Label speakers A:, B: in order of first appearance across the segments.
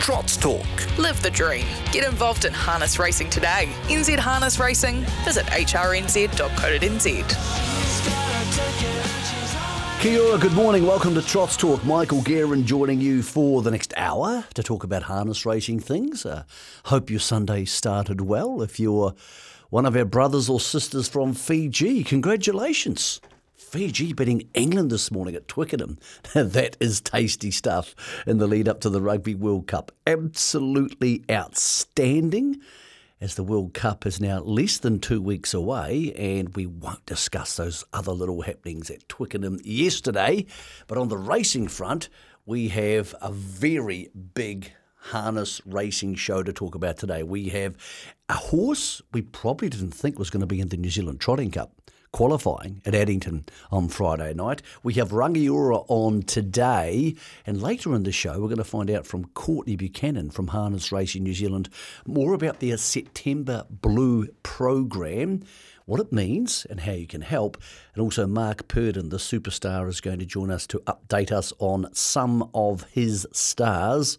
A: Trots Talk.
B: Live the dream. Get involved in harness racing today. NZ Harness Racing. Visit hrnz.co.nz.
A: Kia ora, good morning. Welcome to Trots Talk. Michael Guerin joining you for the next hour to talk about harness racing things. Uh, hope your Sunday started well. If you're one of our brothers or sisters from Fiji, congratulations. Fiji beating England this morning at Twickenham. that is tasty stuff in the lead up to the Rugby World Cup. Absolutely outstanding as the World Cup is now less than two weeks away, and we won't discuss those other little happenings at Twickenham yesterday. But on the racing front, we have a very big harness racing show to talk about today. We have a horse we probably didn't think was going to be in the New Zealand Trotting Cup qualifying at Addington on Friday night. We have Rangiora on today, and later in the show, we're going to find out from Courtney Buchanan from Harness Racing New Zealand more about their September Blue program. What it means and how you can help. And also, Mark Purdon, the superstar, is going to join us to update us on some of his stars.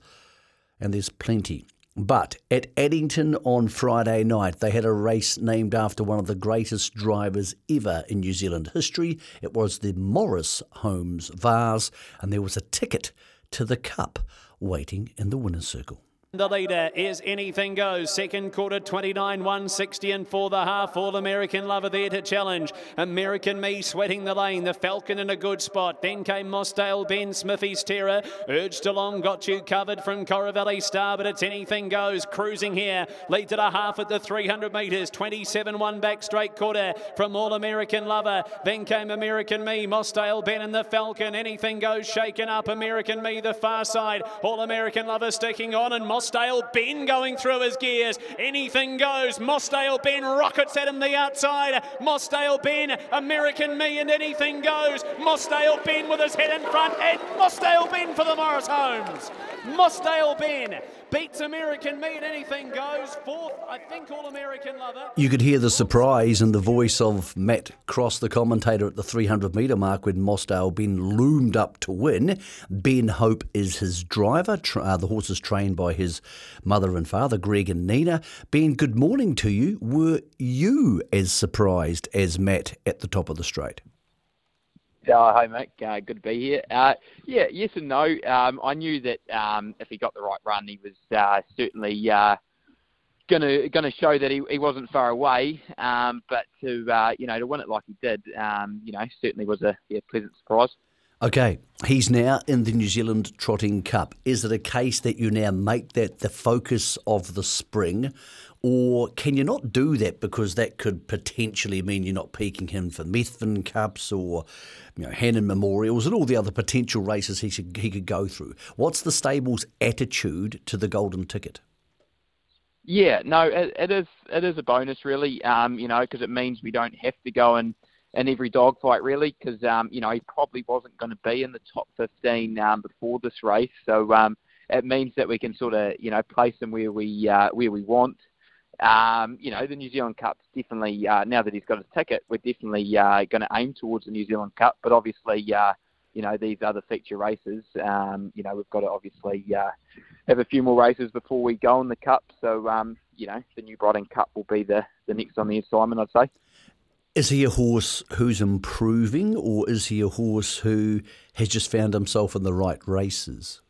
A: And there's plenty but at Addington on Friday night, they had a race named after one of the greatest drivers ever in New Zealand history. It was the Maurice Holmes Vase, and there was a ticket to the Cup waiting in the winner's circle.
C: The leader is Anything Goes. Second quarter, 29 160 and for the half. All American Lover there to challenge. American Me sweating the lane. The Falcon in a good spot. Then came Mossdale Ben Smithy's Terror. Urged along, got you covered from Coravelli Star, but it's Anything Goes. Cruising here. Leads at the half at the 300 metres. 27 1 back straight quarter from All American Lover. Then came American Me. Mossdale Ben and the Falcon. Anything Goes shaken up. American Me the far side. All American Lover sticking on and Moss Mossdale Ben going through his gears. Anything goes. Mossdale Ben rockets at him the outside. Mossdale Ben, American me, and anything goes. Mossdale Ben with his head in front, and Mossdale Ben for the Maurice Holmes. Mossdale Ben beats American Me and anything goes. Fourth, I think All American Lover.
A: You could hear the surprise in the voice of Matt Cross, the commentator at the 300 metre mark when Mossdale Ben loomed up to win. Ben Hope is his driver. Uh, the horse is trained by his mother and father, Greg and Nina. Ben, good morning to you. Were you as surprised as Matt at the top of the straight?
D: Uh, hi, Mick. Uh, good to be here. Uh, yeah, yes and no. Um, I knew that um, if he got the right run, he was uh, certainly uh, gonna gonna show that he, he wasn't far away. Um, but to uh, you know to win it like he did, um, you know, certainly was a yeah, pleasant surprise.
A: Okay, he's now in the New Zealand Trotting Cup. Is it a case that you now make that the focus of the spring, or can you not do that because that could potentially mean you're not peaking him for Methven Cups or you know, Hannon Memorials and all the other potential races he, should, he could go through? What's the stable's attitude to the golden ticket?
D: Yeah, no, it, it is it is a bonus really, um, you know, because it means we don't have to go and in every dogfight really because um, you know he probably wasn't going to be in the top 15 um, before this race. So um, it means that we can sort of you know place him where we uh, where we want. Um, you know the New Zealand Cup's definitely uh, now that he's got his ticket, we're definitely uh, going to aim towards the New Zealand Cup. But obviously, uh, you know these other feature races, um, you know we've got to obviously uh, have a few more races before we go in the Cup. So um, you know the New Brighton Cup will be the the next on the assignment, I'd say.
A: Is he a horse who's improving, or is he a horse who has just found himself in the right races?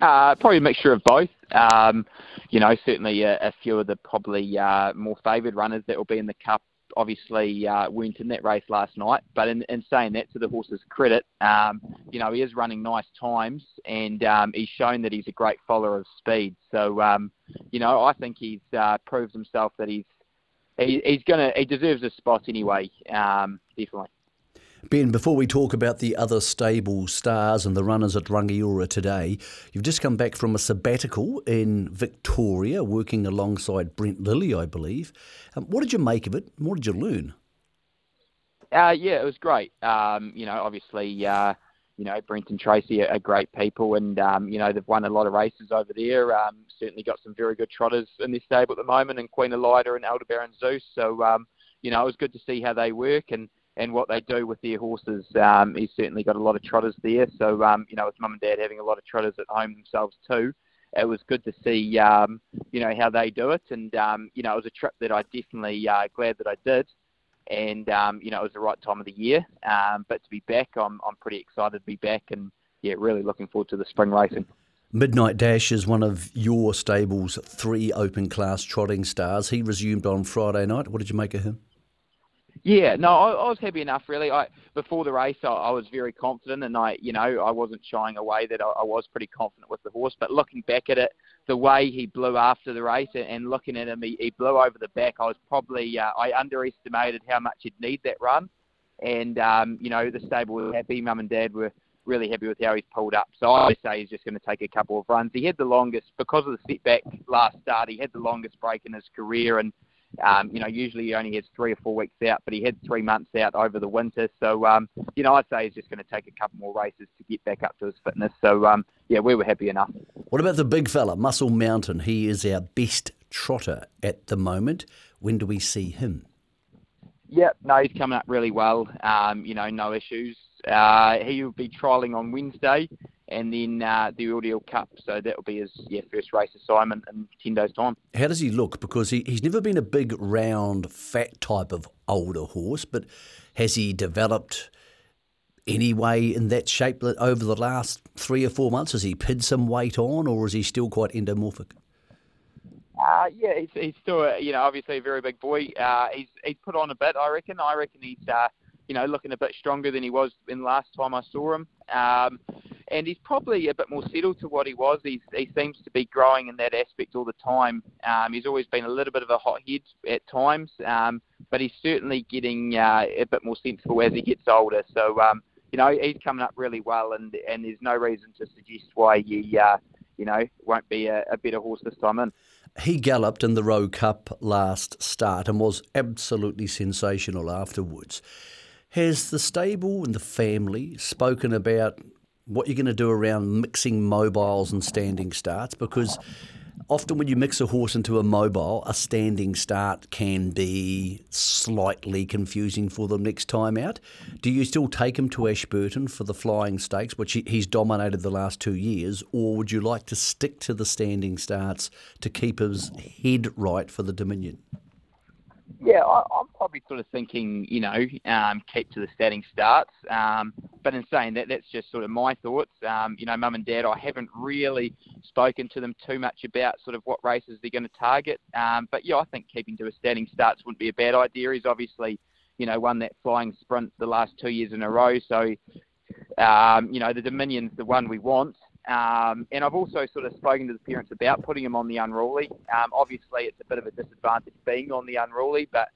D: Uh, probably a mixture of both. Um, you know, certainly a, a, few of the probably uh, more favoured runners that will be in the Cup obviously uh, weren't in that race last night. But in, in saying that, to the horse's credit, um, you know, he is running nice times and um, he's shown that he's a great follower of speed. So, um, you know, I think he's uh, proved himself that he's he, he's gonna he deserves a spot anyway. Um, definitely.
A: Ben, before we talk about the other stable stars and the runners at Rangiora today, you've just come back from a sabbatical in Victoria, working alongside Brent Lilley, I believe. Um, what did you make of it? What did you learn?
D: Uh, yeah, it was great. Um, you know, obviously, uh, you know, Brent and Tracy are, are great people, and um, you know they've won a lot of races over there. Um, certainly got some very good trotters in this stable at the moment, and Queen Elida and Aldebaran Zeus. So, um, you know, it was good to see how they work and and what they do with their horses. Um, he's certainly got a lot of trotters there. So, um, you know, with mum and dad having a lot of trotters at home themselves too, it was good to see, um, you know, how they do it. And, um, you know, it was a trip that I definitely uh, glad that I did. And, um, you know, it was the right time of the year. Um, but to be back, I'm, I'm pretty excited to be back and, yeah, really looking forward to the spring racing.
A: Midnight Dash is one of your stable's three open class trotting stars. He resumed on Friday night. What did you make of him?
D: Yeah, no, I, I was happy enough. Really, I before the race, I, I was very confident, and I, you know, I wasn't shying away that I, I was pretty confident with the horse. But looking back at it, the way he blew after the race, and, and looking at him, he, he blew over the back. I was probably uh, I underestimated how much he'd need that run, and um, you know, the stable were happy. Mum and Dad were really happy with how he's pulled up. So I say he's just going to take a couple of runs. He had the longest because of the setback last start. He had the longest break in his career, and um, you know, usually he only has three or four weeks out, but he had three months out over the winter. So, um, you know, I'd say he's just going to take a couple more races to get back up to his fitness. So, um, yeah, we were happy enough.
A: What about the big fella, Muscle Mountain? He is our best trotter at the moment. When do we see him?
D: Yep, no, he's coming up really well. Um, you know, no issues. Uh, he will be trialling on Wednesday and then uh, the Ordeal Cup. So that will be his yeah, first race assignment in 10 days' time.
A: How does he look? Because he, he's never been a big, round, fat type of older horse, but has he developed anyway in that shape over the last three or four months? Has he pinned some weight on, or is he still quite endomorphic?
D: Uh, yeah, he's, he's still, a, you know, obviously a very big boy. Uh, he's he's put on a bit, I reckon. I reckon he's, uh, you know, looking a bit stronger than he was in the last time I saw him. Um, and he's probably a bit more settled to what he was. He's, he seems to be growing in that aspect all the time. Um, he's always been a little bit of a hothead at times, um, but he's certainly getting uh, a bit more sensible as he gets older. So, um, you know, he's coming up really well, and and there's no reason to suggest why he, uh, you know, won't be a, a better horse this time in.
A: He galloped in the Rowe Cup last start and was absolutely sensational afterwards. Has the stable and the family spoken about what you're going to do around mixing mobiles and standing starts because often when you mix a horse into a mobile, a standing start can be slightly confusing for them next time out. Do you still take him to Ashburton for the flying stakes, which he's dominated the last two years, or would you like to stick to the standing starts to keep his head right for the Dominion?
D: Yeah, I, am probably sort of thinking, you know, um, keep to the standing starts. Um, but in saying that, that's just sort of my thoughts. Um, you know, mum and dad, I haven't really spoken to them too much about sort of what races they're going to target. Um, but yeah, I think keeping to a standing starts wouldn't be a bad idea. He's obviously, you know, won that flying sprint the last two years in a row. So, um, you know, the Dominion's the one we want. Um, and I've also sort of spoken to the parents about putting him on the unruly. Um, obviously, it's a bit of a disadvantage being on the unruly, but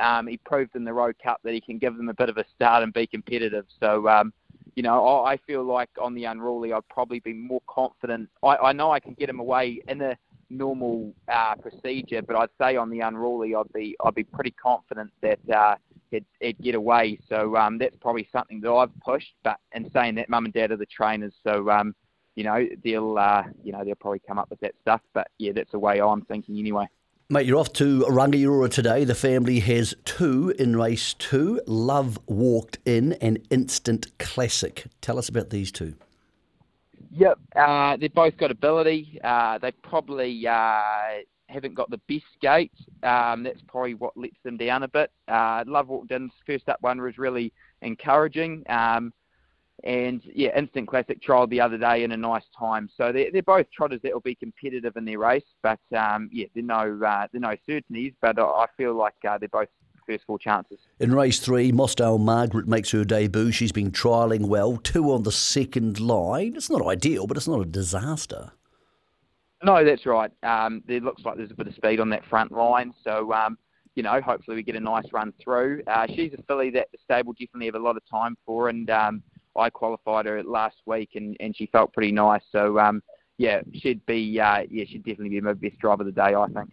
D: um, he proved in the Rowe Cup that he can give them a bit of a start and be competitive. So, um, you know, I feel like on the unruly, I'd probably be more confident. I, I know I can get him away in a normal uh, procedure, but I'd say on the unruly, I'd be I'd be pretty confident that uh, he'd, he'd get away. So um, that's probably something that I've pushed. But in saying that, mum and dad are the trainers, so um, you know, they'll, uh, you know, they'll probably come up with that stuff. But yeah, that's the way I'm thinking anyway.
A: Mate, you're off to Rangiora today. The family has two in race two. Love walked in and instant classic. Tell us about these two.
D: Yep, uh, they've both got ability. Uh, they probably uh, haven't got the best gait. Um, that's probably what lets them down a bit. Uh, Love walked in's first up one was really encouraging. Um, and yeah, Instant Classic trialled the other day in a nice time. So they're, they're both trotters that will be competitive in their race, but um, yeah, they're no uh, they're no certainties. But I feel like uh, they're both first four chances.
A: In race three, Mossdale Margaret makes her debut. She's been trialling well. Two on the second line. It's not ideal, but it's not a disaster.
D: No, that's right. Um, it looks like there's a bit of speed on that front line. So um, you know, hopefully we get a nice run through. Uh, she's a filly that the stable definitely have a lot of time for, and um, I qualified her last week, and, and she felt pretty nice. So um, yeah, she'd be uh, yeah, she'd definitely be my best driver of the day, I think.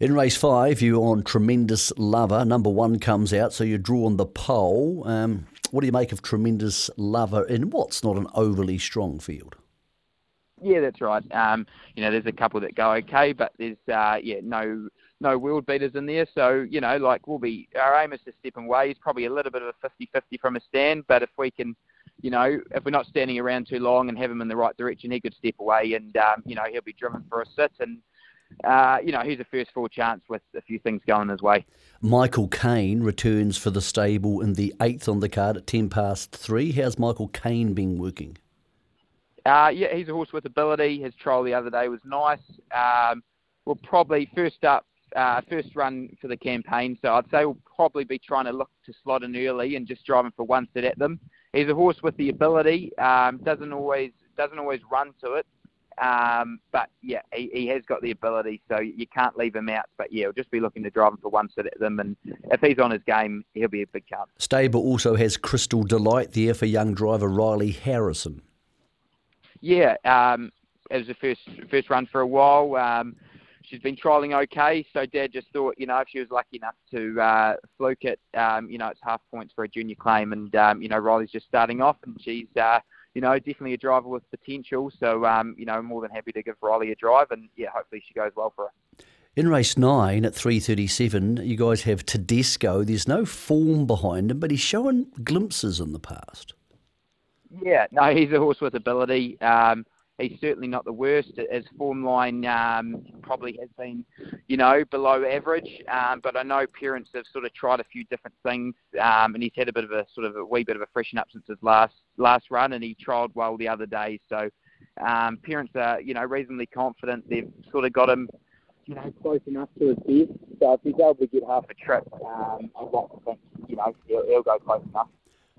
A: In race five, you're on Tremendous Lover. Number one comes out, so you draw on the pole. Um, what do you make of Tremendous Lover in what's not an overly strong field?
D: Yeah, that's right. Um, you know, there's a couple that go okay, but there's uh, yeah no no world beaters in there. So you know, like we'll be our aim is to step away. He's probably a little bit of a 50-50 from a stand, but if we can, you know, if we're not standing around too long and have him in the right direction, he could step away, and um, you know he'll be driven for a sit and. Uh, you know, he's a first full chance with a few things going his way.
A: Michael Kane returns for the stable in the eighth on the card at 10 past three. How's Michael Kane been working?
D: Uh, yeah, he's a horse with ability. His trial the other day was nice. Um, we'll probably first up, uh, first run for the campaign. So I'd say we'll probably be trying to look to slot in early and just driving for one sit at them. He's a horse with the ability. Um, doesn't always doesn't always run to it. Um, but yeah, he, he, has got the ability, so you can't leave him out. But yeah, we'll just be looking to drive him for one sit at them, and if he's on his game, he'll be a big chance.
A: Stable also has Crystal Delight there for young driver Riley Harrison.
D: Yeah, um, it was the first first run for a while. Um, she's been trialling okay, so Dad just thought, you know, if she was lucky enough to uh, fluke it, um, you know, it's half points for a junior claim, and um, you know, Riley's just starting off, and she's, uh, you know, definitely a driver with potential. So, um, you know, more than happy to give Riley a drive, and yeah, hopefully she goes well for her.
A: In race nine at 3:37, you guys have Tedesco. There's no form behind him, but he's showing glimpses in the past.
D: Yeah, no, he's a horse with ability. Um, he's certainly not the worst. His form line um, probably has been, you know, below average. Um, but I know parents have sort of tried a few different things, um, and he's had a bit of a sort of a wee bit of a freshen up since his last last run, and he trialled well the other day. So um, parents are, you know, reasonably confident. They've sort of got him. You know, close enough to his best. So if he's able to get half a trip, um, I'd like think, you know, he'll, he'll go close enough.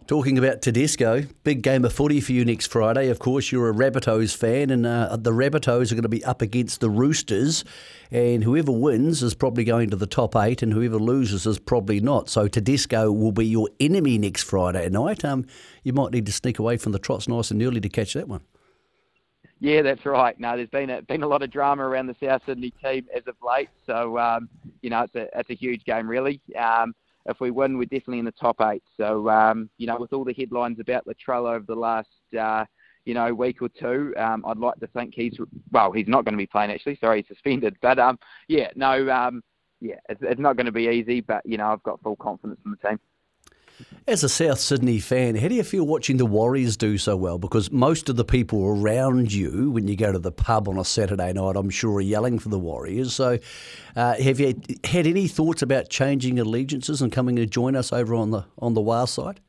A: Talking about Tedesco, big game of footy for you next Friday. Of course, you're a Rabbitohs fan, and uh, the Rabbitohs are going to be up against the Roosters, and whoever wins is probably going to the top eight, and whoever loses is probably not. So Tedesco will be your enemy next Friday night. Um, you might need to sneak away from the trots nice and early to catch that one.
D: Yeah, that's right. No, there's been a, been a lot of drama around the South Sydney team as of late, so um, you know it's a it's a huge game really. Um, if we win, we're definitely in the top eight. So, um, you know, with all the headlines about Latrell over the last, uh, you know, week or two, um, I'd like to think he's, well, he's not going to be playing actually. Sorry, he's suspended. But, um, yeah, no, um, yeah, it's, it's not going to be easy, but, you know, I've got full confidence in the team.
A: As a South Sydney fan, how do you feel watching the Warriors do so well? Because most of the people around you, when you go to the pub on a Saturday night, I'm sure are yelling for the Warriors. So, uh, have you had any thoughts about changing allegiances and coming to join us over on the on the WAR side?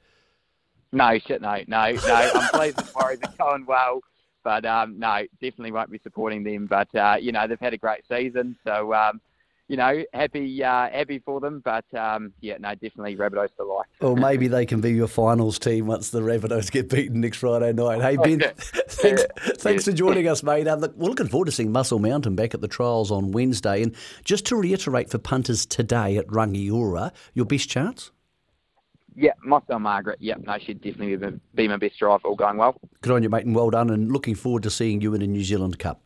D: No, shit, no, no, no. I'm pleased the Warriors are going well, but um, no, definitely won't be supporting them. But uh, you know, they've had a great season, so. Um, you know, happy uh, happy for them. But um, yeah, no, definitely Rabbitohs for life.
A: Or maybe they can be your finals team once the Rabbitohs get beaten next Friday night. Hey Ben, okay. thanks, yeah. thanks yeah. for joining us, mate. Um, look, we're looking forward to seeing Muscle Mountain back at the trials on Wednesday. And just to reiterate for punters today at Rangiora, your best chance.
D: Yeah, Mossdale Margaret. Yep, no, she'd definitely be my best drive. All going well.
A: Good on you, mate, and well done. And looking forward to seeing you in a New Zealand Cup.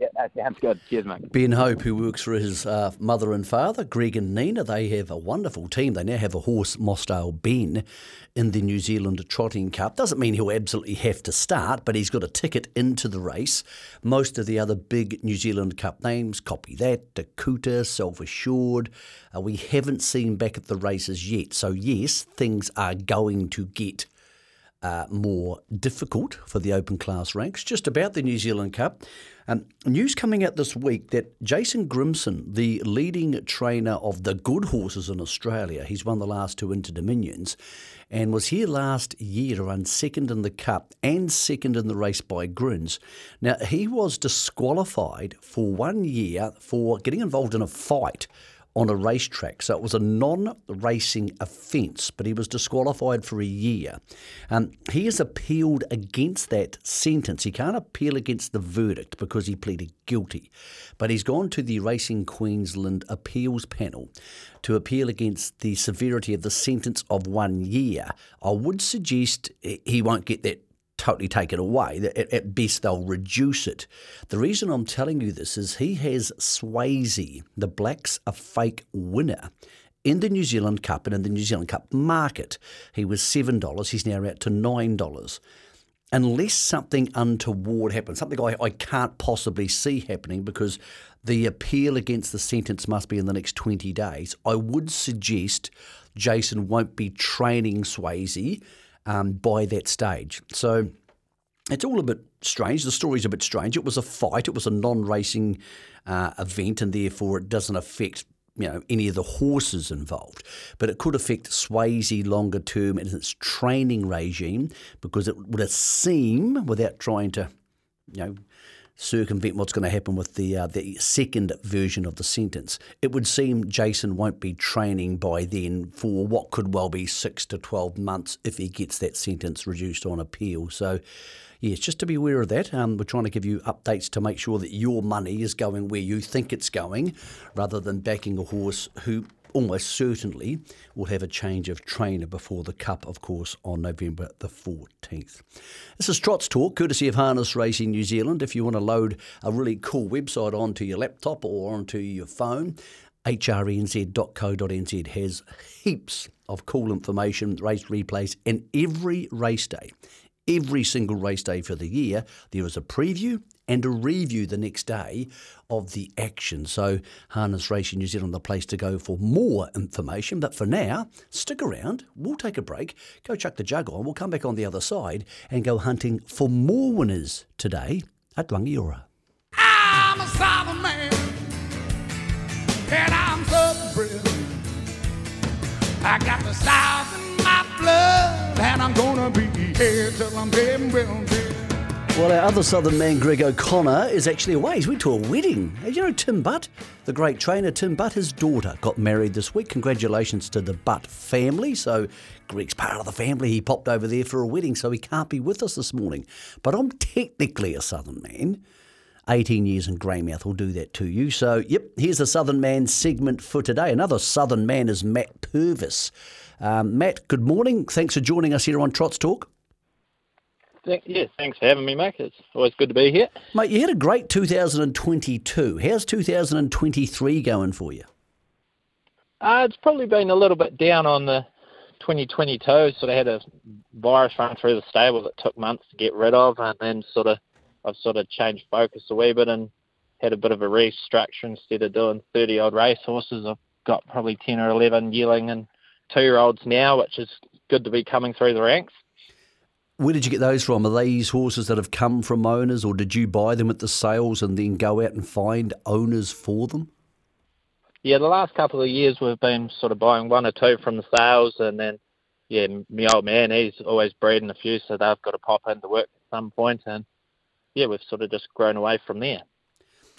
D: Yeah, that sounds good. Cheers, mate.
A: Ben Hope, who works for his uh, mother and father, Greg and Nina, they have a wonderful team. They now have a horse, Mossdale Ben, in the New Zealand Trotting Cup. Doesn't mean he'll absolutely have to start, but he's got a ticket into the race. Most of the other big New Zealand Cup names, copy that, Dakota, Self Assured, uh, we haven't seen back at the races yet. So, yes, things are going to get uh, more difficult for the open class ranks. Just about the New Zealand Cup. Um, news coming out this week that Jason Grimson, the leading trainer of the good horses in Australia, he's won the last two Inter Dominions and was here last year to run second in the Cup and second in the race by Grins. Now, he was disqualified for one year for getting involved in a fight on a racetrack. So it was a non racing offence, but he was disqualified for a year. Um, he has appealed against that sentence. He can't appeal against the verdict because he pleaded guilty. But he's gone to the Racing Queensland appeals panel to appeal against the severity of the sentence of one year. I would suggest he won't get that totally take it away. At best, they'll reduce it. The reason I'm telling you this is he has Swayzee, the Blacks, a fake winner. In the New Zealand Cup and in the New Zealand Cup market, he was $7. He's now out to $9 unless something untoward happens, something I, I, can't possibly see happening because the appeal against the sentence must be in the next 20 days, I would suggest Jason won't be training Swayzee um, by that stage. So it's all a bit strange. The story's a bit strange. It was a fight. It was a non-racing uh, event, and therefore it doesn't affect you know any of the horses involved, but it could affect Swayzee longer term in its training regime because it would seem, without trying to, you know, circumvent what's going to happen with the uh, the second version of the sentence. It would seem Jason won't be training by then for what could well be six to twelve months if he gets that sentence reduced on appeal. So. Yes, just to be aware of that. Um, we're trying to give you updates to make sure that your money is going where you think it's going, rather than backing a horse who almost certainly will have a change of trainer before the Cup, of course, on November the 14th. This is Trots Talk, courtesy of Harness Racing New Zealand. If you want to load a really cool website onto your laptop or onto your phone, hrnz.co.nz has heaps of cool information, race replays, and every race day every single race day for the year, there is a preview and a review the next day of the action. So, Harness Racing New Zealand, the place to go for more information. But for now, stick around. We'll take a break, go chuck the jug on. We'll come back on the other side and go hunting for more winners today at Rangiora. I'm a Southern man, and I'm Southern I got the South in my blood, and I'm gonna be here till I'm dead well dead. Well, our other Southern man, Greg O'Connor, is actually away. He's went to a wedding. You know Tim Butt, the great trainer Tim Butt, his daughter got married this week. Congratulations to the Butt family. So Greg's part of the family. He popped over there for a wedding, so he can't be with us this morning. But I'm technically a Southern man. 18 years in Greymouth will do that to you. So, yep, here's the Southern Man segment for today. Another Southern man is Matt Purvis. Um, Matt, good morning. Thanks for joining us here on Trots Talk.
E: Thank, yeah, thanks for having me, mate. It's always good to be here.
A: Mate, you had a great 2022. How's 2023 going for you?
E: Uh, it's probably been a little bit down on the 2022. Sort of had a virus run through the stable that took months to get rid of, and then sort of I've sort of changed focus a wee bit and had a bit of a restructure instead of doing 30 odd race horses. I've got probably 10 or 11 yearling and two year olds now, which is good to be coming through the ranks.
A: Where did you get those from? Are these horses that have come from owners, or did you buy them at the sales and then go out and find owners for them?
E: Yeah, the last couple of years we've been sort of buying one or two from the sales, and then yeah, my old man he's always breeding a few, so they've got to pop into work at some point, and yeah, we've sort of just grown away from there.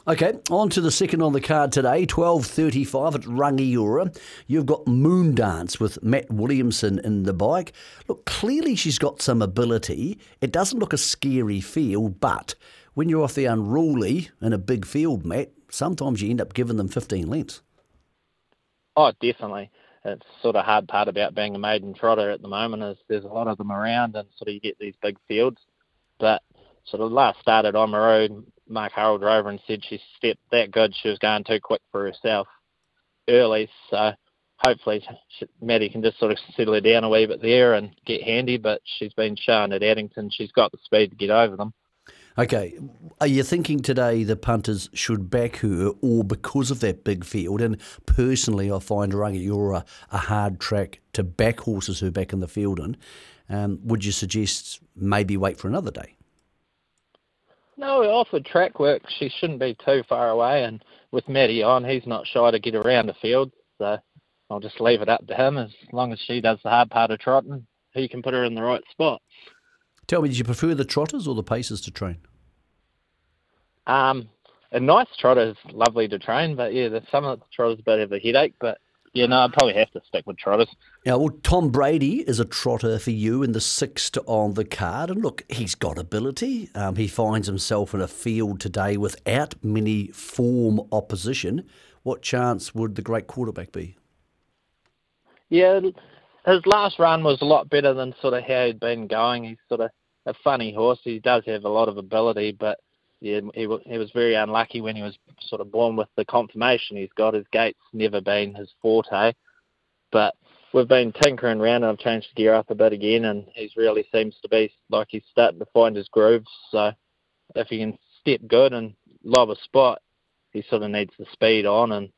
A: Okay, on to the second on the card today, 12.35 at Rangiora. You've got Moon Dance with Matt Williamson in the bike. Look, clearly she's got some ability. It doesn't look a scary field, but when you're off the unruly in a big field, Matt, sometimes you end up giving them 15 lengths.
E: Oh, definitely. It's sort of hard part about being a maiden trotter at the moment is there's a lot of them around and sort of you get these big fields. But sort of last started on the Mark Hurrell drove over and said she stepped that good. She was going too quick for herself early. So hopefully she, Maddie can just sort of settle her down a wee bit there and get handy. But she's been shown at Addington she's got the speed to get over them.
A: Okay, are you thinking today the punters should back her, or because of that big field? And personally, I find Rangiora a hard track to back horses who back in the field in. Um, would you suggest maybe wait for another day?
E: No, off the track work, she shouldn't be too far away. And with Matty on, he's not shy to get around the field. So I'll just leave it up to him. As long as she does the hard part of trotting, he can put her in the right spot.
A: Tell me, did you prefer the trotters or the pacers to train?
E: Um, a nice trotter is lovely to train, but yeah, some of the trotters a bit of a headache. But yeah, no, I'd probably have to stick with trotters.
A: Yeah, well, Tom Brady is a trotter for you in the sixth on the card. And look, he's got ability. Um, he finds himself in a field today without many form opposition. What chance would the great quarterback be?
E: Yeah, his last run was a lot better than sort of how he'd been going. He's sort of a funny horse. He does have a lot of ability, but he, he was very unlucky when he was sort of born with the confirmation he's got. His gait's never been his forte, but we've been tinkering around and I've changed the gear up a bit again, and he really seems to be like he's starting to find his grooves. So if he can step good and lob a spot, he sort of needs the speed on, and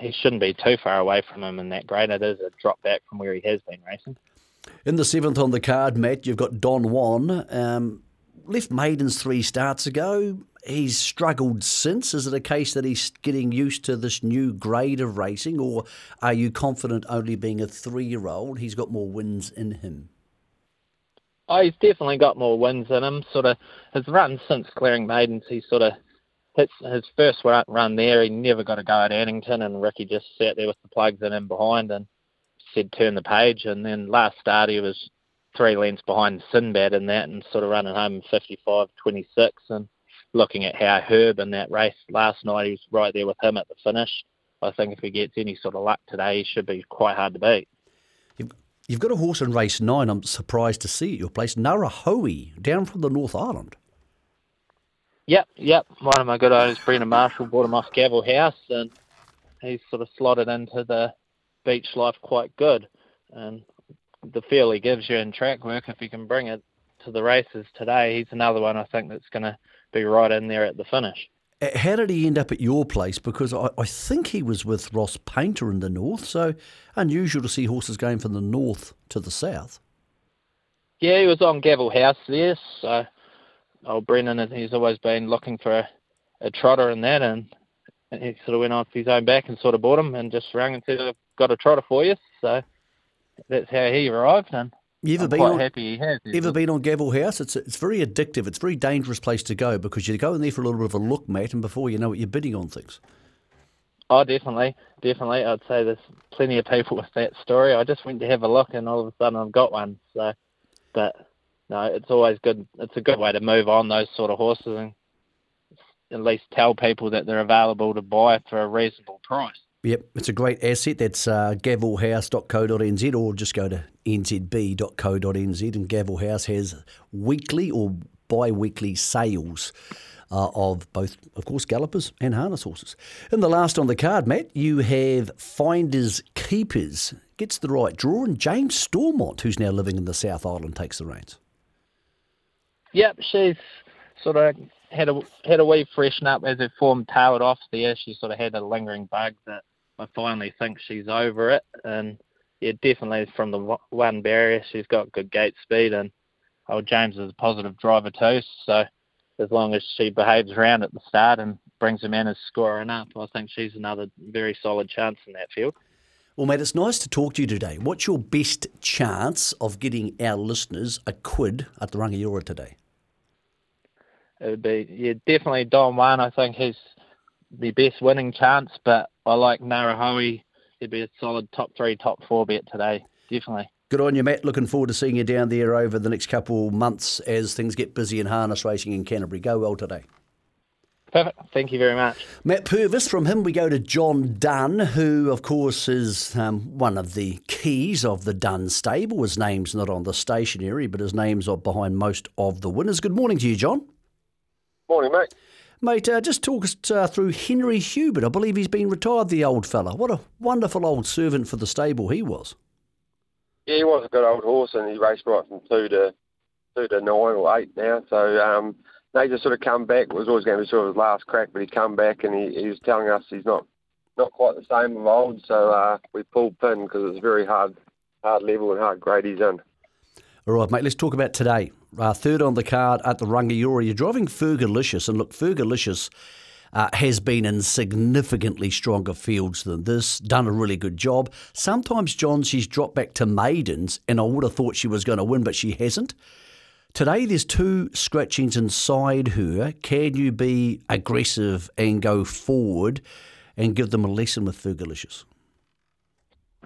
E: he shouldn't be too far away from him in that grade. It is a drop back from where he has been racing.
A: In the seventh on the card, Matt, you've got Don Juan. Um, left maidens three starts ago. He's struggled since. Is it a case that he's getting used to this new grade of racing, or are you confident only being a three year old, he's got more wins in him?
E: Oh, he's definitely got more wins in him. Sort of his run since clearing maidens, he sort of hits his first run there. He never got a go at Addington, and Ricky just sat there with the plugs in him behind and said turn the page. And then last start he was three lengths behind Sinbad in that and sort of running home 55 26. And looking at how Herb in that race last night, he was right there with him at the finish. I think if he gets any sort of luck today, he should be quite hard to beat.
A: You've, got a horse in race nine. I'm surprised to see at your place, Narahoe, down from the North Island.
E: Yep, yep. One of my good owners, Brendan Marshall, bought him off Gavel House, and he's sort of slotted into the beach life quite good. And the feel he gives you in track work, if he can bring it to the races today, he's another one I think that's going to be right in there at the finish.
A: How did he end up at your place? Because I, I think he was with Ross Paynter in the north, so unusual to see horses going from the north to the south.
E: Yeah, he was on Gavel House there, so old Brendan, he's always been looking for a, a trotter in that, and he sort of went off his own back and sort of bought him and just rang and said, I've got a trotter for you. So that's how he arrived, and you ever I'm been quite on, happy he has.
A: Ever been on Gavel House? It's it's very addictive. It's a very dangerous place to go because you go in there for a little bit of a look, mate, and before you know it, you're bidding on things.
E: Oh, definitely, definitely. I'd say there's plenty of people with that story. I just went to have a look, and all of a sudden I've got one. So, but no, it's always good. It's a good way to move on those sort of horses, and at least tell people that they're available to buy for a reasonable price.
A: Yep, it's a great asset. That's uh, gavelhouse.co.nz or just go to nzb.co.nz. And Gavel House has weekly or bi weekly sales uh, of both, of course, gallopers and harness horses. And the last on the card, Matt, you have Finders Keepers. Gets the right draw, and James Stormont, who's now living in the South Island, takes the reins.
E: Yep, she's sort of had a had a wee freshen up as her form tailed off there. She sort of had a lingering bug that I finally think she's over it. And yeah, definitely from the one barrier, she's got good gate speed, and old James is a positive driver too. So as long as she behaves around at the start and brings him in as scoring up, I think she's another very solid chance in that field.
A: Well, mate, it's nice to talk to you today. What's your best chance of getting our listeners a quid at the Rangiora today?
E: It would be yeah, definitely Don Juan. I think he's the best winning chance, but I like Narahoe. He'd be a solid top three, top four bet today, definitely.
A: Good on you, Matt. Looking forward to seeing you down there over the next couple months as things get busy in harness racing in Canterbury. Go well today.
E: Perfect. Thank you very much.
A: Matt Purvis. From him, we go to John Dunn, who, of course, is um, one of the keys of the Dunn stable. His name's not on the stationery, but his name's are behind most of the winners. Good morning to you, John.
F: Morning, mate.
A: Mate, uh, just talk us uh, through Henry Hubert. I believe he's been retired, the old fella. What a wonderful old servant for the stable he was.
F: Yeah, he was a good old horse, and he raced right from two to two to nine or eight now. So um, they just sort of come back. It was always going to be sort of his last crack, but he come back and he, he was telling us he's not not quite the same of old. So uh, we pulled pin because it's very hard hard level and hard grade he's in.
A: All right, mate. Let's talk about today uh, third on the card at the Rangiora. You're driving Fergalicious, and look, Fergalicious uh, has been in significantly stronger fields than this, done a really good job. Sometimes, John, she's dropped back to maidens, and I would have thought she was going to win, but she hasn't. Today, there's two scratchings inside her. Can you be aggressive and go forward and give them a lesson with Fergalicious?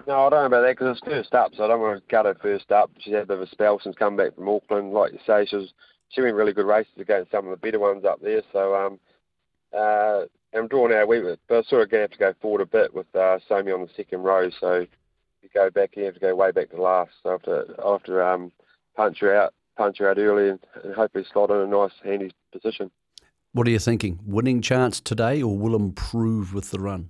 F: No, I don't know about that because it's first up, so I don't want to cut her first up. She's had a bit of a spell since coming back from Auckland. Like you say, she was she went really good races against some of the better ones up there. So um, uh, I'm drawing out a but I'm sort of going to have to go forward a bit with uh, Somi on the second row. So if you go back, you have to go way back to last. So have to um, punch her out punch her out early and, and hopefully slot in a nice, handy position.
A: What are you thinking? Winning chance today or will improve with the run?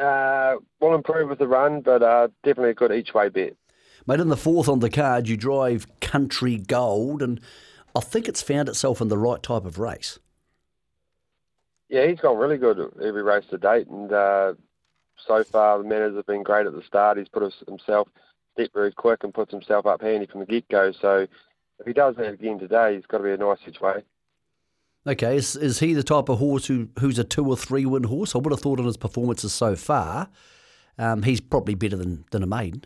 F: Uh, will improve with the run, but uh, definitely a good each way bet.
A: Mate, in the fourth on the card, you drive Country Gold, and I think it's found itself in the right type of race.
F: Yeah, he's gone really good every race to date, and uh, so far the manners have been great at the start. He's put himself step very quick and puts himself up handy from the get go. So if he does that again today, he's got to be a nice each way.
A: Okay, is, is he the type of horse who, who's a two or three win horse? I would have thought on his performances so far, um, he's probably better than, than a maiden.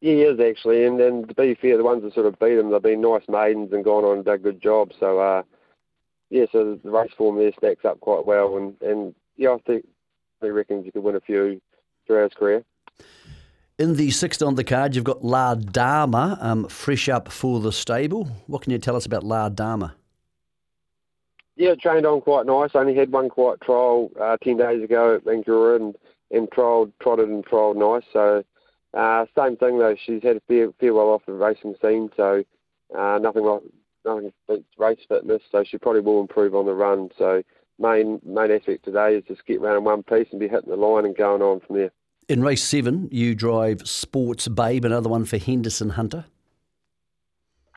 F: Yeah, he is actually, and then to be fair, the ones that sort of beat him, they've been nice maidens and gone on and done a good job. So, uh, yeah, so the race form there stacks up quite well, and, and yeah, I think he reckons you could win a few throughout his career.
A: In the sixth on the card, you've got La Dama, um, fresh up for the stable. What can you tell us about La Dama?
F: Yeah, trained on quite nice. Only had one quiet trial uh, 10 days ago at Vancouver and, and trialled, trotted and trialled nice. So, uh, same thing though, she's had a fair, fair well off the racing scene, so uh, nothing like nothing race fitness, so she probably will improve on the run. So, main main aspect today is just get around in one piece and be hitting the line and going on from there.
A: In race seven, you drive Sports Babe, another one for Henderson Hunter.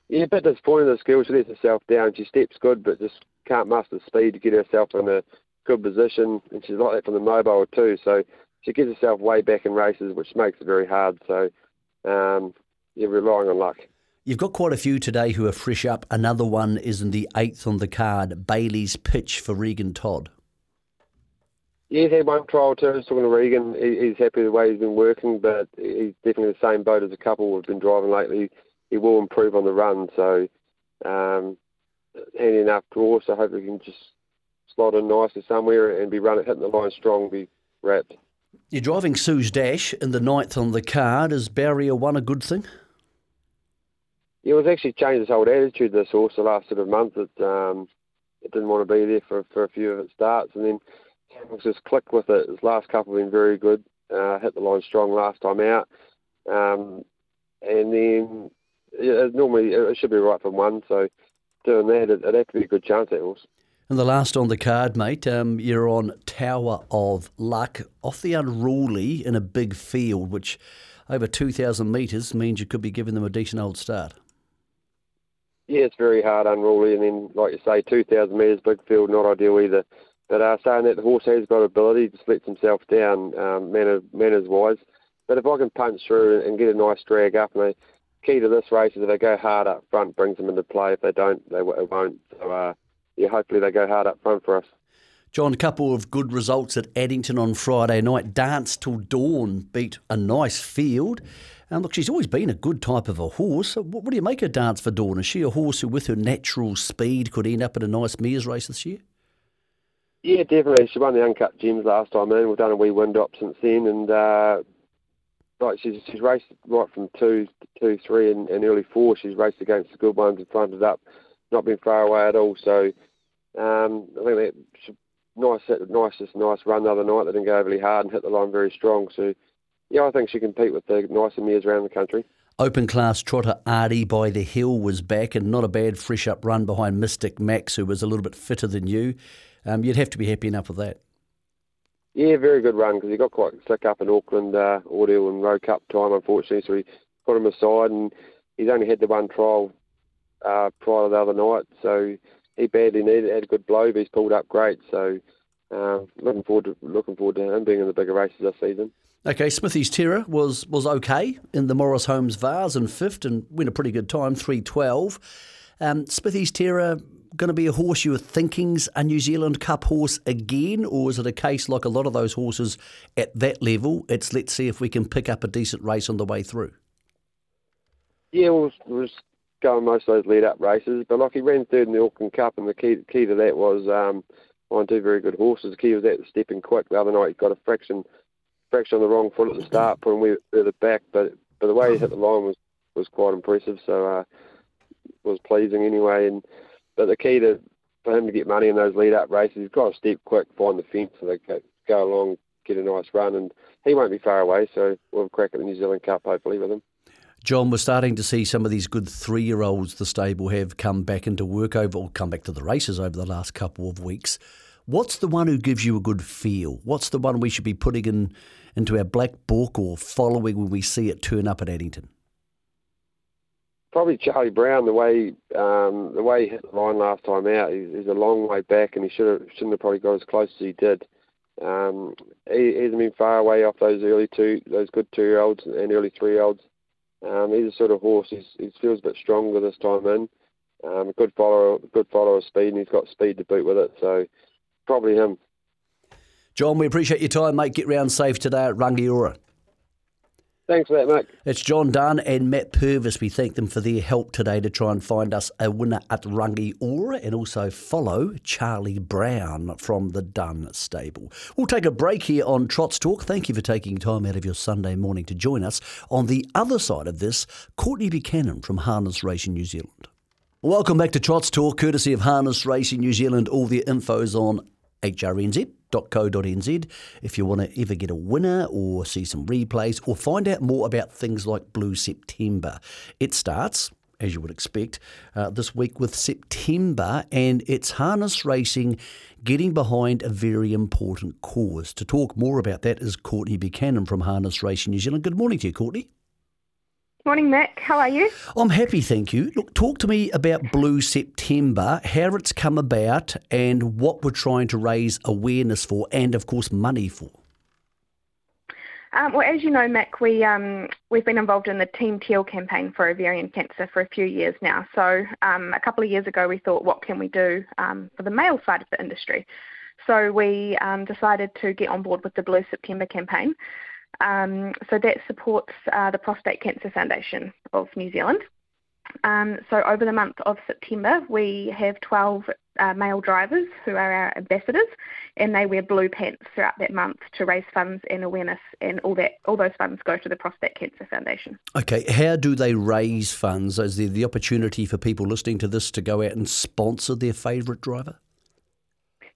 F: Yeah, a bit disappointed in the skill. She lets herself down. She steps good, but just can't muster speed to get herself in a good position. And she's like that from the mobile too. So she gets herself way back in races, which makes it very hard. So um, you're relying on luck.
A: You've got quite a few today who are fresh up. Another one is in the eighth on the card, Bailey's Pitch for Regan Todd.
F: Yeah, he's had one trial too. I was talking to Regan. He's happy with the way he's been working, but he's definitely the same boat as a couple we've been driving lately. He will improve on the run, so um, handy enough draw. So hopefully we can just slot in nicely somewhere and be running, hitting the line strong, be wrapped.
A: You're driving Sue's Dash in the ninth on the card. Is barrier one a good thing?
F: Yeah, it was actually changed his whole attitude this horse the last sort of month. It, um, it didn't want to be there for, for a few of its starts, and then just clicked with it. His last couple have been very good. Uh, hit the line strong last time out. Um, and then yeah, normally it should be right from one. So doing that, it, would have to be a good chance, that horse.
A: And the last on the card, mate, um, you're on Tower of Luck off the unruly in a big field, which over 2,000 metres means you could be giving them a decent old start.
F: Yeah, it's very hard, unruly, and then, like you say, 2,000 metres, big field, not ideal either. But uh, saying that the horse has got ability, just lets himself down um, manner, manners wise. But if I can punch through and get a nice drag up, the key to this race is if they go hard up front, brings them into play. If they don't, they it won't. So uh, yeah, hopefully they go hard up front for us.
A: John, a couple of good results at Addington on Friday night. Dance till dawn beat a nice field. And look, she's always been a good type of a horse. What, what do you make of Dance for Dawn? Is she a horse who, with her natural speed, could end up in a nice Mears race this year?
F: Yeah, definitely. She won the Uncut Gems last time in. We've done a wee wind up since then, and uh, like she's she's raced right from two, two, three, and, and early four. She's raced against the good ones and fronted up, not been far away at all. So um, I think that nice, nice, just nice run the other night. They didn't go overly hard and hit the line very strong. So yeah, I think she can compete with the nicer mares around the country.
A: Open class trotter Artie by the Hill was back and not a bad fresh up run behind Mystic Max, who was a little bit fitter than you um, you'd have to be happy enough with that.
F: Yeah, very good run because he got quite sick up in Auckland, uh, Ordeal and Rowe Cup time, unfortunately. So we put him aside, and he's only had the one trial uh, prior to the other night. So he badly needed, had a good blow, but he's pulled up great. So uh, looking forward to looking forward to him being in the bigger races this season.
A: Okay, Smithy's Terror was was okay in the Maurice Holmes Vase and fifth and went a pretty good time, three twelve. Um, Smithy's Terror going to be a horse you are thinking's a New Zealand Cup horse again, or is it a case like a lot of those horses at that level? It's let's see if we can pick up a decent race on the way through.
F: Yeah, well, going most of those lead up races. But like he ran third in the Auckland Cup, and the key key to that was um, on two very good horses. The key was that the stepping quick. The other night he got a fraction fraction on the wrong foot at the start, put putting way further back. But but the way he hit the line was was quite impressive. So uh, was pleasing anyway. And but the key to for him to get money in those lead up races, he's got to step quick, find the fence, so they go, go along, get a nice run, and he won't be far away. So we'll have a crack at the New Zealand Cup hopefully with him.
A: John, we're starting to see some of these good three year olds the stable have come back into work over or come back to the races over the last couple of weeks. What's the one who gives you a good feel? What's the one we should be putting in into our black book or following when we see it turn up at Addington?
F: Probably Charlie Brown. The way um, the way he hit the line last time out, he's, he's a long way back, and he should have shouldn't have probably got as close as he did. Um, he, he hasn't been far away off those early two, those good two year olds and early three year olds. Um, he's a sort of horse. He's, he feels a bit stronger this time in. Um, good follower, good follower of speed, and he's got speed to boot with it. So probably him.
A: John, we appreciate your time, mate. Get round safe today at Rangiora.
F: Thanks for that, mate.
A: It's John Dunn and Matt Purvis. We thank them for their help today to try and find us a winner at Rangiora and also follow Charlie Brown from the Dunn stable. We'll take a break here on Trots Talk. Thank you for taking time out of your Sunday morning to join us. On the other side of this, Courtney Buchanan from Harness Racing New Zealand. Welcome back to Trots Talk, courtesy of Harness Racing New Zealand. All the info's on HRNZ blue.co.nz if you want to ever get a winner or see some replays or find out more about things like Blue September. It starts as you would expect, uh, this week with September, and it's harness racing getting behind a very important cause. To talk more about that is Courtney Buchanan from Harness Racing New Zealand. Good morning to you, Courtney.
G: Morning, Mick. How are you?
A: I'm happy, thank you. Look, talk to me about Blue September, how it's come about, and what we're trying to raise awareness for, and of course, money for.
G: Um, well, as you know, Mick, we um, we've been involved in the Team Teal campaign for ovarian cancer for a few years now. So um, a couple of years ago, we thought, what can we do um, for the male side of the industry? So we um, decided to get on board with the Blue September campaign. Um, so that supports uh, the Prostate Cancer Foundation of New Zealand. Um, so over the month of September, we have 12 uh, male drivers who are our ambassadors, and they wear blue pants throughout that month to raise funds and awareness, and all that all those funds go to the Prostate Cancer Foundation.
A: Okay, how do they raise funds? Is there the opportunity for people listening to this to go out and sponsor their favourite driver?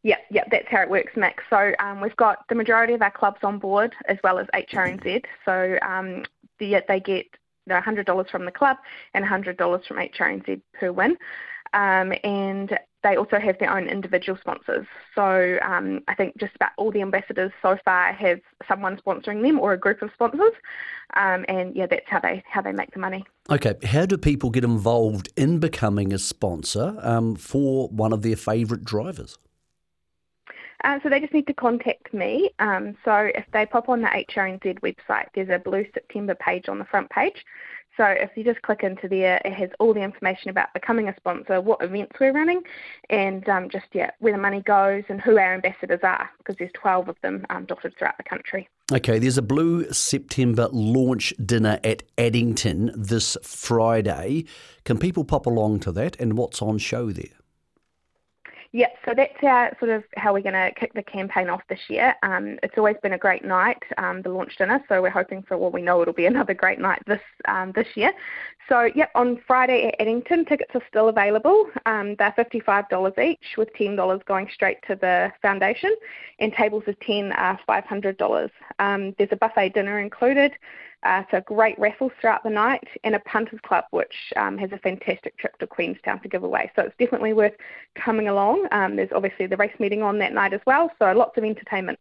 G: Yeah, yeah, that's how it works, Max. So um, we've got the majority of our clubs on board, as well as HRNZ. So um, the, they get you $100 from the club and $100 from HRNZ per win. Um, and they also have their own individual sponsors. So um, I think just about all the ambassadors so far have someone sponsoring them or a group of sponsors, um, and yeah, that's how they how they make the money.
A: Okay, how do people get involved in becoming a sponsor um, for one of their favourite drivers?
G: Uh, so they just need to contact me. Um, so if they pop on the HRNZ website, there's a Blue September page on the front page. So if you just click into there, it has all the information about becoming a sponsor, what events we're running, and um, just yeah where the money goes and who our ambassadors are, because there's 12 of them um, dotted throughout the country.
A: Okay, there's a Blue September launch dinner at Addington this Friday. Can people pop along to that, and what's on show there?
G: Yeah, so that's our sort of how we're going to kick the campaign off this year. Um, it's always been a great night, um, the launch dinner. So we're hoping for well, we know it'll be another great night this um, this year. So yep, on Friday at Addington, tickets are still available. Um, they're fifty five dollars each, with ten dollars going straight to the foundation, and tables of ten are five hundred dollars. Um, there's a buffet dinner included. Uh, so great raffles throughout the night and a punters club which um, has a fantastic trip to Queenstown to give away. So it's definitely worth coming along. Um, there's obviously the race meeting on that night as well, so lots of entertainment.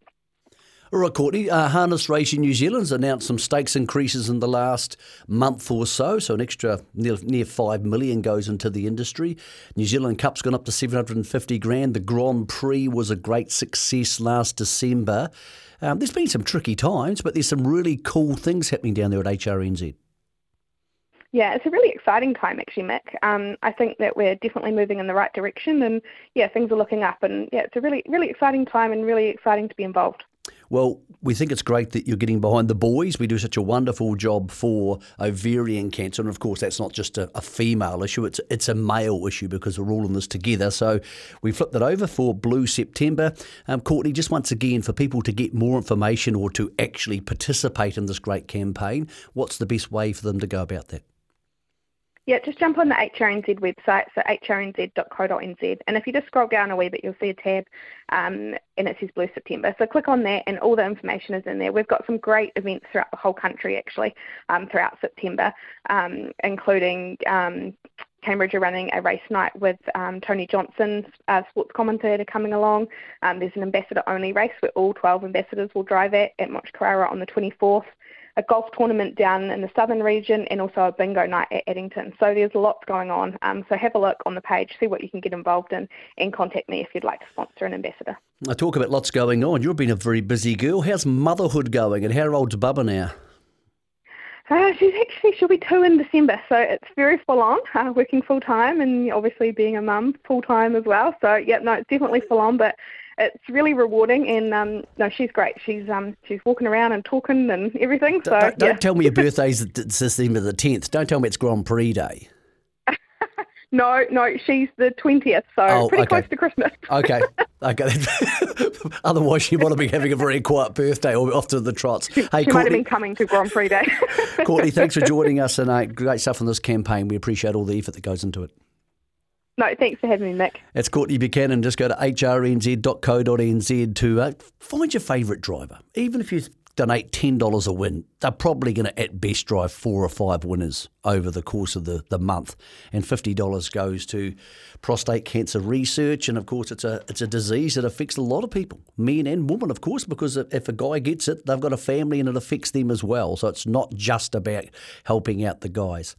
A: All right, Courtney. Uh, Harness Racing New Zealand's announced some stakes increases in the last month or so, so an extra near, near five million goes into the industry. New Zealand Cup's gone up to seven hundred and fifty grand. The Grand Prix was a great success last December. Um, there's been some tricky times, but there's some really cool things happening down there at HRNZ.
G: Yeah, it's a really exciting time actually, Mick. Um, I think that we're definitely moving in the right direction, and yeah, things are looking up, and yeah, it's a really, really exciting time and really exciting to be involved.
A: Well, we think it's great that you're getting behind the boys. We do such a wonderful job for ovarian cancer, and of course, that's not just a, a female issue; it's it's a male issue because we're all in this together. So we flipped that over for Blue September. Um, Courtney, just once again, for people to get more information or to actually participate in this great campaign, what's the best way for them to go about that?
G: Yeah, just jump on the HRNZ website, so hrnz.co.nz, and if you just scroll down a wee bit, you'll see a tab, um, and it says Blue September. So click on that, and all the information is in there. We've got some great events throughout the whole country, actually, um, throughout September, um, including um, Cambridge are running a race night with um, Tony Johnson, uh, sports commentator, coming along. Um, there's an ambassador only race where all 12 ambassadors will drive at at Motukarara on the 24th a golf tournament down in the southern region and also a bingo night at Addington. So there's lots going on. Um, so have a look on the page, see what you can get involved in, and contact me if you'd like to sponsor an ambassador.
A: I talk about lots going on. You've been a very busy girl. How's motherhood going, and how old's Bubba now?
G: Uh, she's actually she'll be two in December, so it's very full on. Uh, working full time and obviously being a mum full time as well. So yeah, no, it's definitely full on, but it's really rewarding. And um, no, she's great. She's um, she's walking around and talking and everything. So
A: don't, don't
G: yeah.
A: tell me your birthday's December the tenth. Don't tell me it's Grand Prix Day.
G: No, no, she's the twentieth, so
A: Oh,
G: pretty
A: okay.
G: close to Christmas.
A: Okay, okay. Otherwise, she might have been having a very quiet birthday or off to the trots. Hey,
G: she might have
A: Courtney,
G: been coming to Grand Prix Day.
A: Courtney, thanks for joining us and uh, great stuff on this campaign. We appreciate all the effort that goes into it.
G: No, thanks for having me, Mick.
A: It's Courtney Buchanan. Just go to hrnz.co.nz to uh, find your favourite driver. Even if you donate $10 a win, they're probably going to at best drive four or five winners over the course of the, the month. And $50 goes to prostate cancer research. And of course, it's a, it's a disease that affects a lot of people, men and women, of course, because if a guy gets it, they've got a family and it affects them as well. So it's not just about helping out the guys.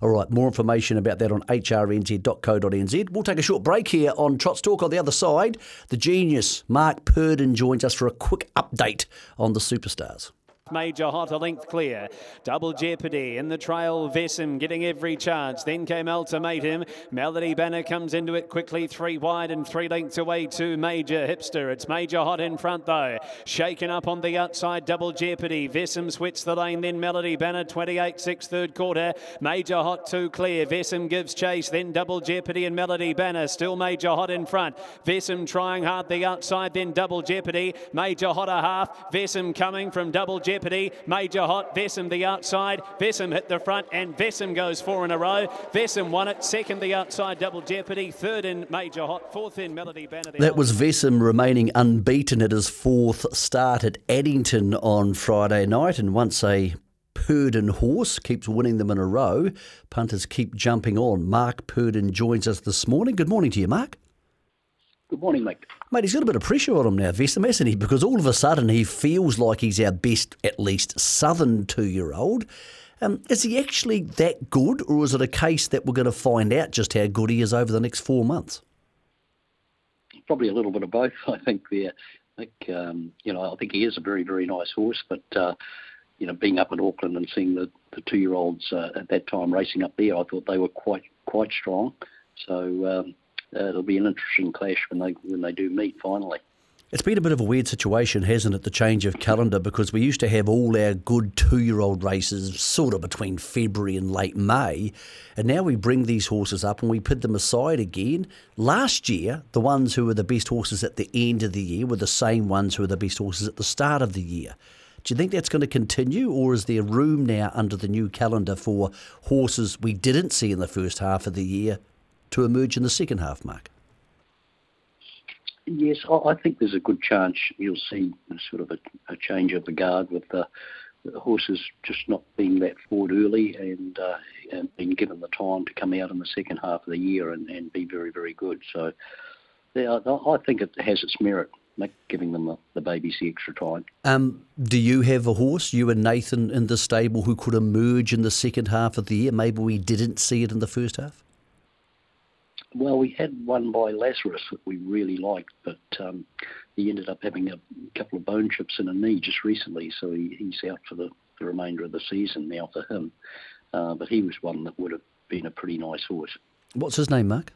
A: All right, more information about that on hrnz.co.nz. We'll take a short break here on Trots Talk. On the other side, the genius Mark Purdon joins us for a quick update on the superstars.
C: Major Hot, a length clear. Double Jeopardy in the trial. Vesem getting every chance. Then came Ultimatum. Melody Banner comes into it quickly. Three wide and three lengths away to Major Hipster. It's Major Hot in front though. Shaken up on the outside. Double Jeopardy. Vesem sweats the lane. Then Melody Banner. 28 6 third quarter. Major Hot two clear. Vesem gives chase. Then Double Jeopardy and Melody Banner. Still Major Hot in front. Vesem trying hard the outside. Then Double Jeopardy. Major Hot a half. Vesem coming from Double Jeopardy. Major Hot. Vesem the outside. Vesem hit the front and Vesem goes four in a row. Vesem won it. Second the outside. Double Jeopardy. Third in Major Hot. Fourth in Melody Banner.
A: That was Vesem remaining unbeaten at his fourth start at Addington on Friday night. And once a Purdon horse keeps winning them in a row, punters keep jumping on. Mark Purdon joins us this morning. Good morning to you, Mark.
H: Good morning, Mick.
A: Mate, he's got a bit of pressure on him now, Vesem, hasn't he? Because all of a sudden he feels like he's our best, at least, southern two year old. Um, is he actually that good, or is it a case that we're going to find out just how good he is over the next four months?
H: Probably a little bit of both, I think. There, I think um, you know, I think he is a very, very nice horse. But uh, you know, being up in Auckland and seeing the, the two-year-olds uh, at that time racing up there, I thought they were quite quite strong. So um, uh, it'll be an interesting clash when they when they do meet finally.
A: It's been a bit of a weird situation, hasn't it, the change of calendar? Because we used to have all our good two year old races sort of between February and late May. And now we bring these horses up and we put them aside again. Last year, the ones who were the best horses at the end of the year were the same ones who were the best horses at the start of the year. Do you think that's going to continue, or is there room now under the new calendar for horses we didn't see in the first half of the year to emerge in the second half, Mark?
H: Yes, I think there's a good chance you'll see sort of a, a change of the guard with the, the horses just not being that forward early and, uh, and being given the time to come out in the second half of the year and, and be very, very good. So yeah, I I think it has its merit, Mick, giving them the, the babies the extra time.
A: Um, do you have a horse, you and Nathan, in the stable who could emerge in the second half of the year? Maybe we didn't see it in the first half?
H: Well, we had one by Lazarus that we really liked, but um, he ended up having a couple of bone chips in a knee just recently, so he, he's out for the, the remainder of the season now for him. Uh, but he was one that would have been a pretty nice horse.
A: What's his name, Mark?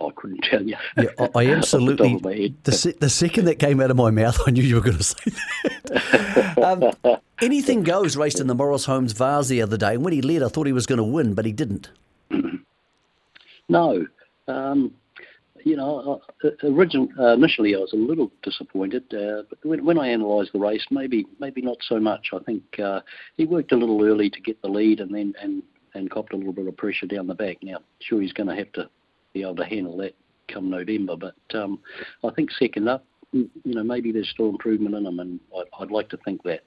H: I couldn't tell you.
A: Yeah, I, absolutely.
H: the,
A: the, the, second that came out of my mouth, I knew you were going to say that. um, anything goes raced in the Maurice Holmes Vase the other day, and when he led, I thought he was going to win, but he didn't.
H: No. Um, you know, uh, origin, uh, initially I was a little disappointed, uh, but when, when I analysed the race, maybe maybe not so much. I think uh, he worked a little early to get the lead, and then and and copped a little bit of pressure down the back. Now, sure, he's going to have to be able to handle that come November, but um, I think second up, you know, maybe there's still improvement in him, and I'd, I'd like to think that.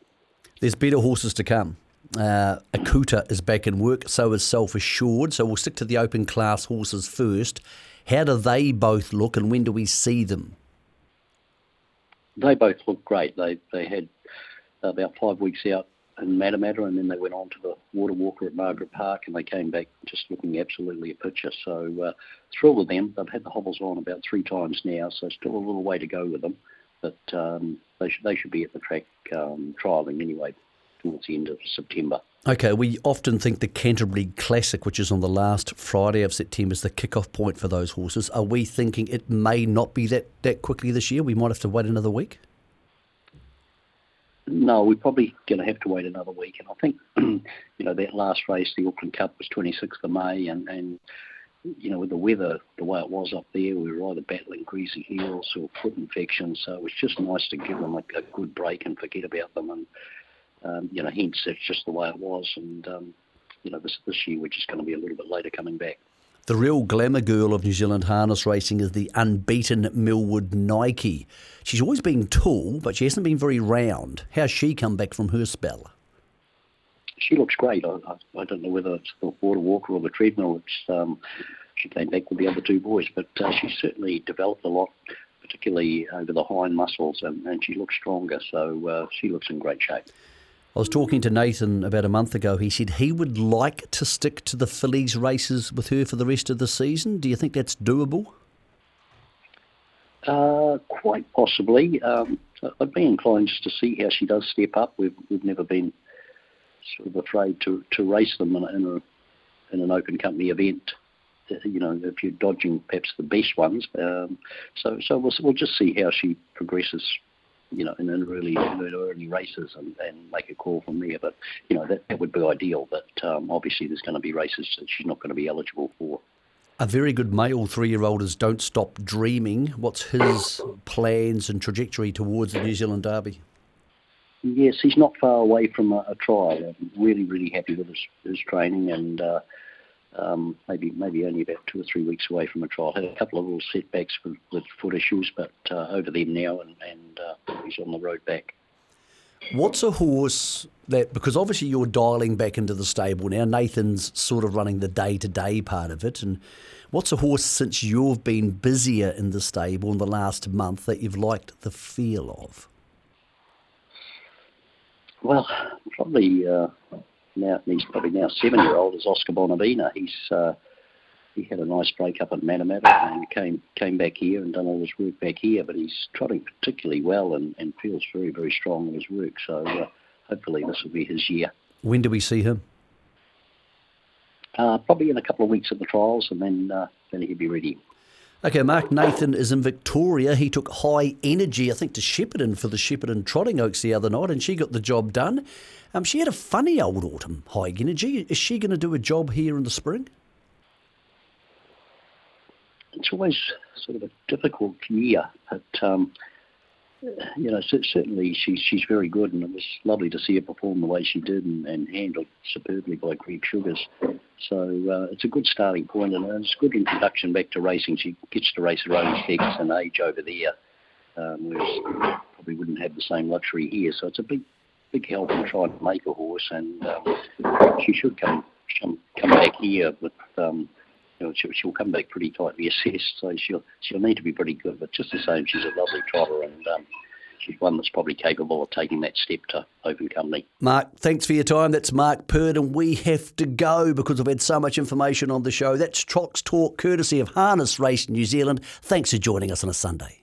A: There's better horses to come. Uh, Akuta is back in work, so is Self Assured. So we'll stick to the open class horses first. How do they both look, and when do we see them?
H: They both look great. They they had about five weeks out in Matamata, and then they went on to the Water Walker at Margaret Park, and they came back just looking absolutely a picture. So uh, thrilled with them. They've had the hobbles on about three times now, so still a little way to go with them. But um, they should they should be at the track um, trialling anyway towards the end of September.
A: Okay, we often think the Canterbury Classic, which is on the last Friday of September, is the kick-off point for those horses. Are we thinking it may not be that, that quickly this year? We might have to wait another week?
H: No, we're probably going to have to wait another week. And I think, you know, that last race, the Auckland Cup, was 26th of May, and, and you know, with the weather the way it was up there, we were either battling greasy heels or foot infections. So it was just nice to give them a, a good break and forget about them. And um, you know, hence that's just the way it was. And um, you know, this this year we're just going to be a little bit later coming back.
A: The real glamour girl of New Zealand harness racing is the unbeaten Millwood Nike. She's always been tall, but she hasn't been very round. How's she come back from her spell?
H: She looks great. I, I, I don't know whether it's the water walker or the treadmill. It's um, she came back with the other two boys, but uh, she certainly developed a lot, particularly over the hind muscles, and, and she looks stronger. So uh, she looks in great shape.
A: I was talking to Nathan about a month ago. He said he would like to stick to the fillies races with her for the rest of the season. Do you think that's doable?
H: Uh, quite possibly. Um, I'd be inclined just to see how she does step up. We've we've never been sort of afraid to, to race them in, a, in, a, in an open company event. Uh, you know, if you're dodging perhaps the best ones. Um, so so we'll we'll just see how she progresses you know, in the early, early races and, and make a call from there. But, you know, that, that would be ideal. But um, obviously there's going to be races that she's not going to be eligible for.
A: A very good male three-year-old is Don't Stop Dreaming. What's his plans and trajectory towards the New Zealand Derby?
H: Yes, he's not far away from a, a trial. I'm really, really happy with his, his training and uh, um, maybe maybe only about two or three weeks away from a trial. Had a couple of little setbacks with, with foot issues, but uh, over them now, and, and uh, he's on the road back.
A: What's a horse that, because obviously you're dialing back into the stable now, Nathan's sort of running the day to day part of it. And what's a horse since you've been busier in the stable in the last month that you've liked the feel of?
H: Well, probably uh, now he's probably now seven year old is Oscar Bonavena. He's uh, he had a nice break up at Matamata and came came back here and done all his work back here. But he's trotting particularly well and, and feels very very strong in his work. So uh, hopefully this will be his year.
A: When do we see him?
H: Uh, probably in a couple of weeks at the trials, and then uh, then he'll be ready.
A: Okay, Mark Nathan is in Victoria. He took high energy, I think, to Shepparton for the Shepparton Trotting Oaks the other night, and she got the job done. Um, she had a funny old autumn, high energy. Is she going to do a job here in the spring?
H: It's always sort of a difficult year, but um, you know, certainly she's she's very good, and it was lovely to see her perform the way she did and, and handled superbly by Greg Sugars. So uh, it's a good starting point, and it's a good introduction back to racing. She gets to race her own stakes and age over there, um, whereas probably wouldn't have the same luxury here. So it's a big big help in trying to make a horse, and um, she should come come, come back here with. Um, know, she'll, she'll come back pretty tightly assessed, so she'll she'll need to be pretty good. But just the same, she's a lovely trotter, and um, she's one that's probably capable of taking that step to open company.
A: Mark, thanks for your time. That's Mark Purd, and we have to go because we've had so much information on the show. That's Trots Talk, courtesy of Harness Race New Zealand. Thanks for joining us on a Sunday.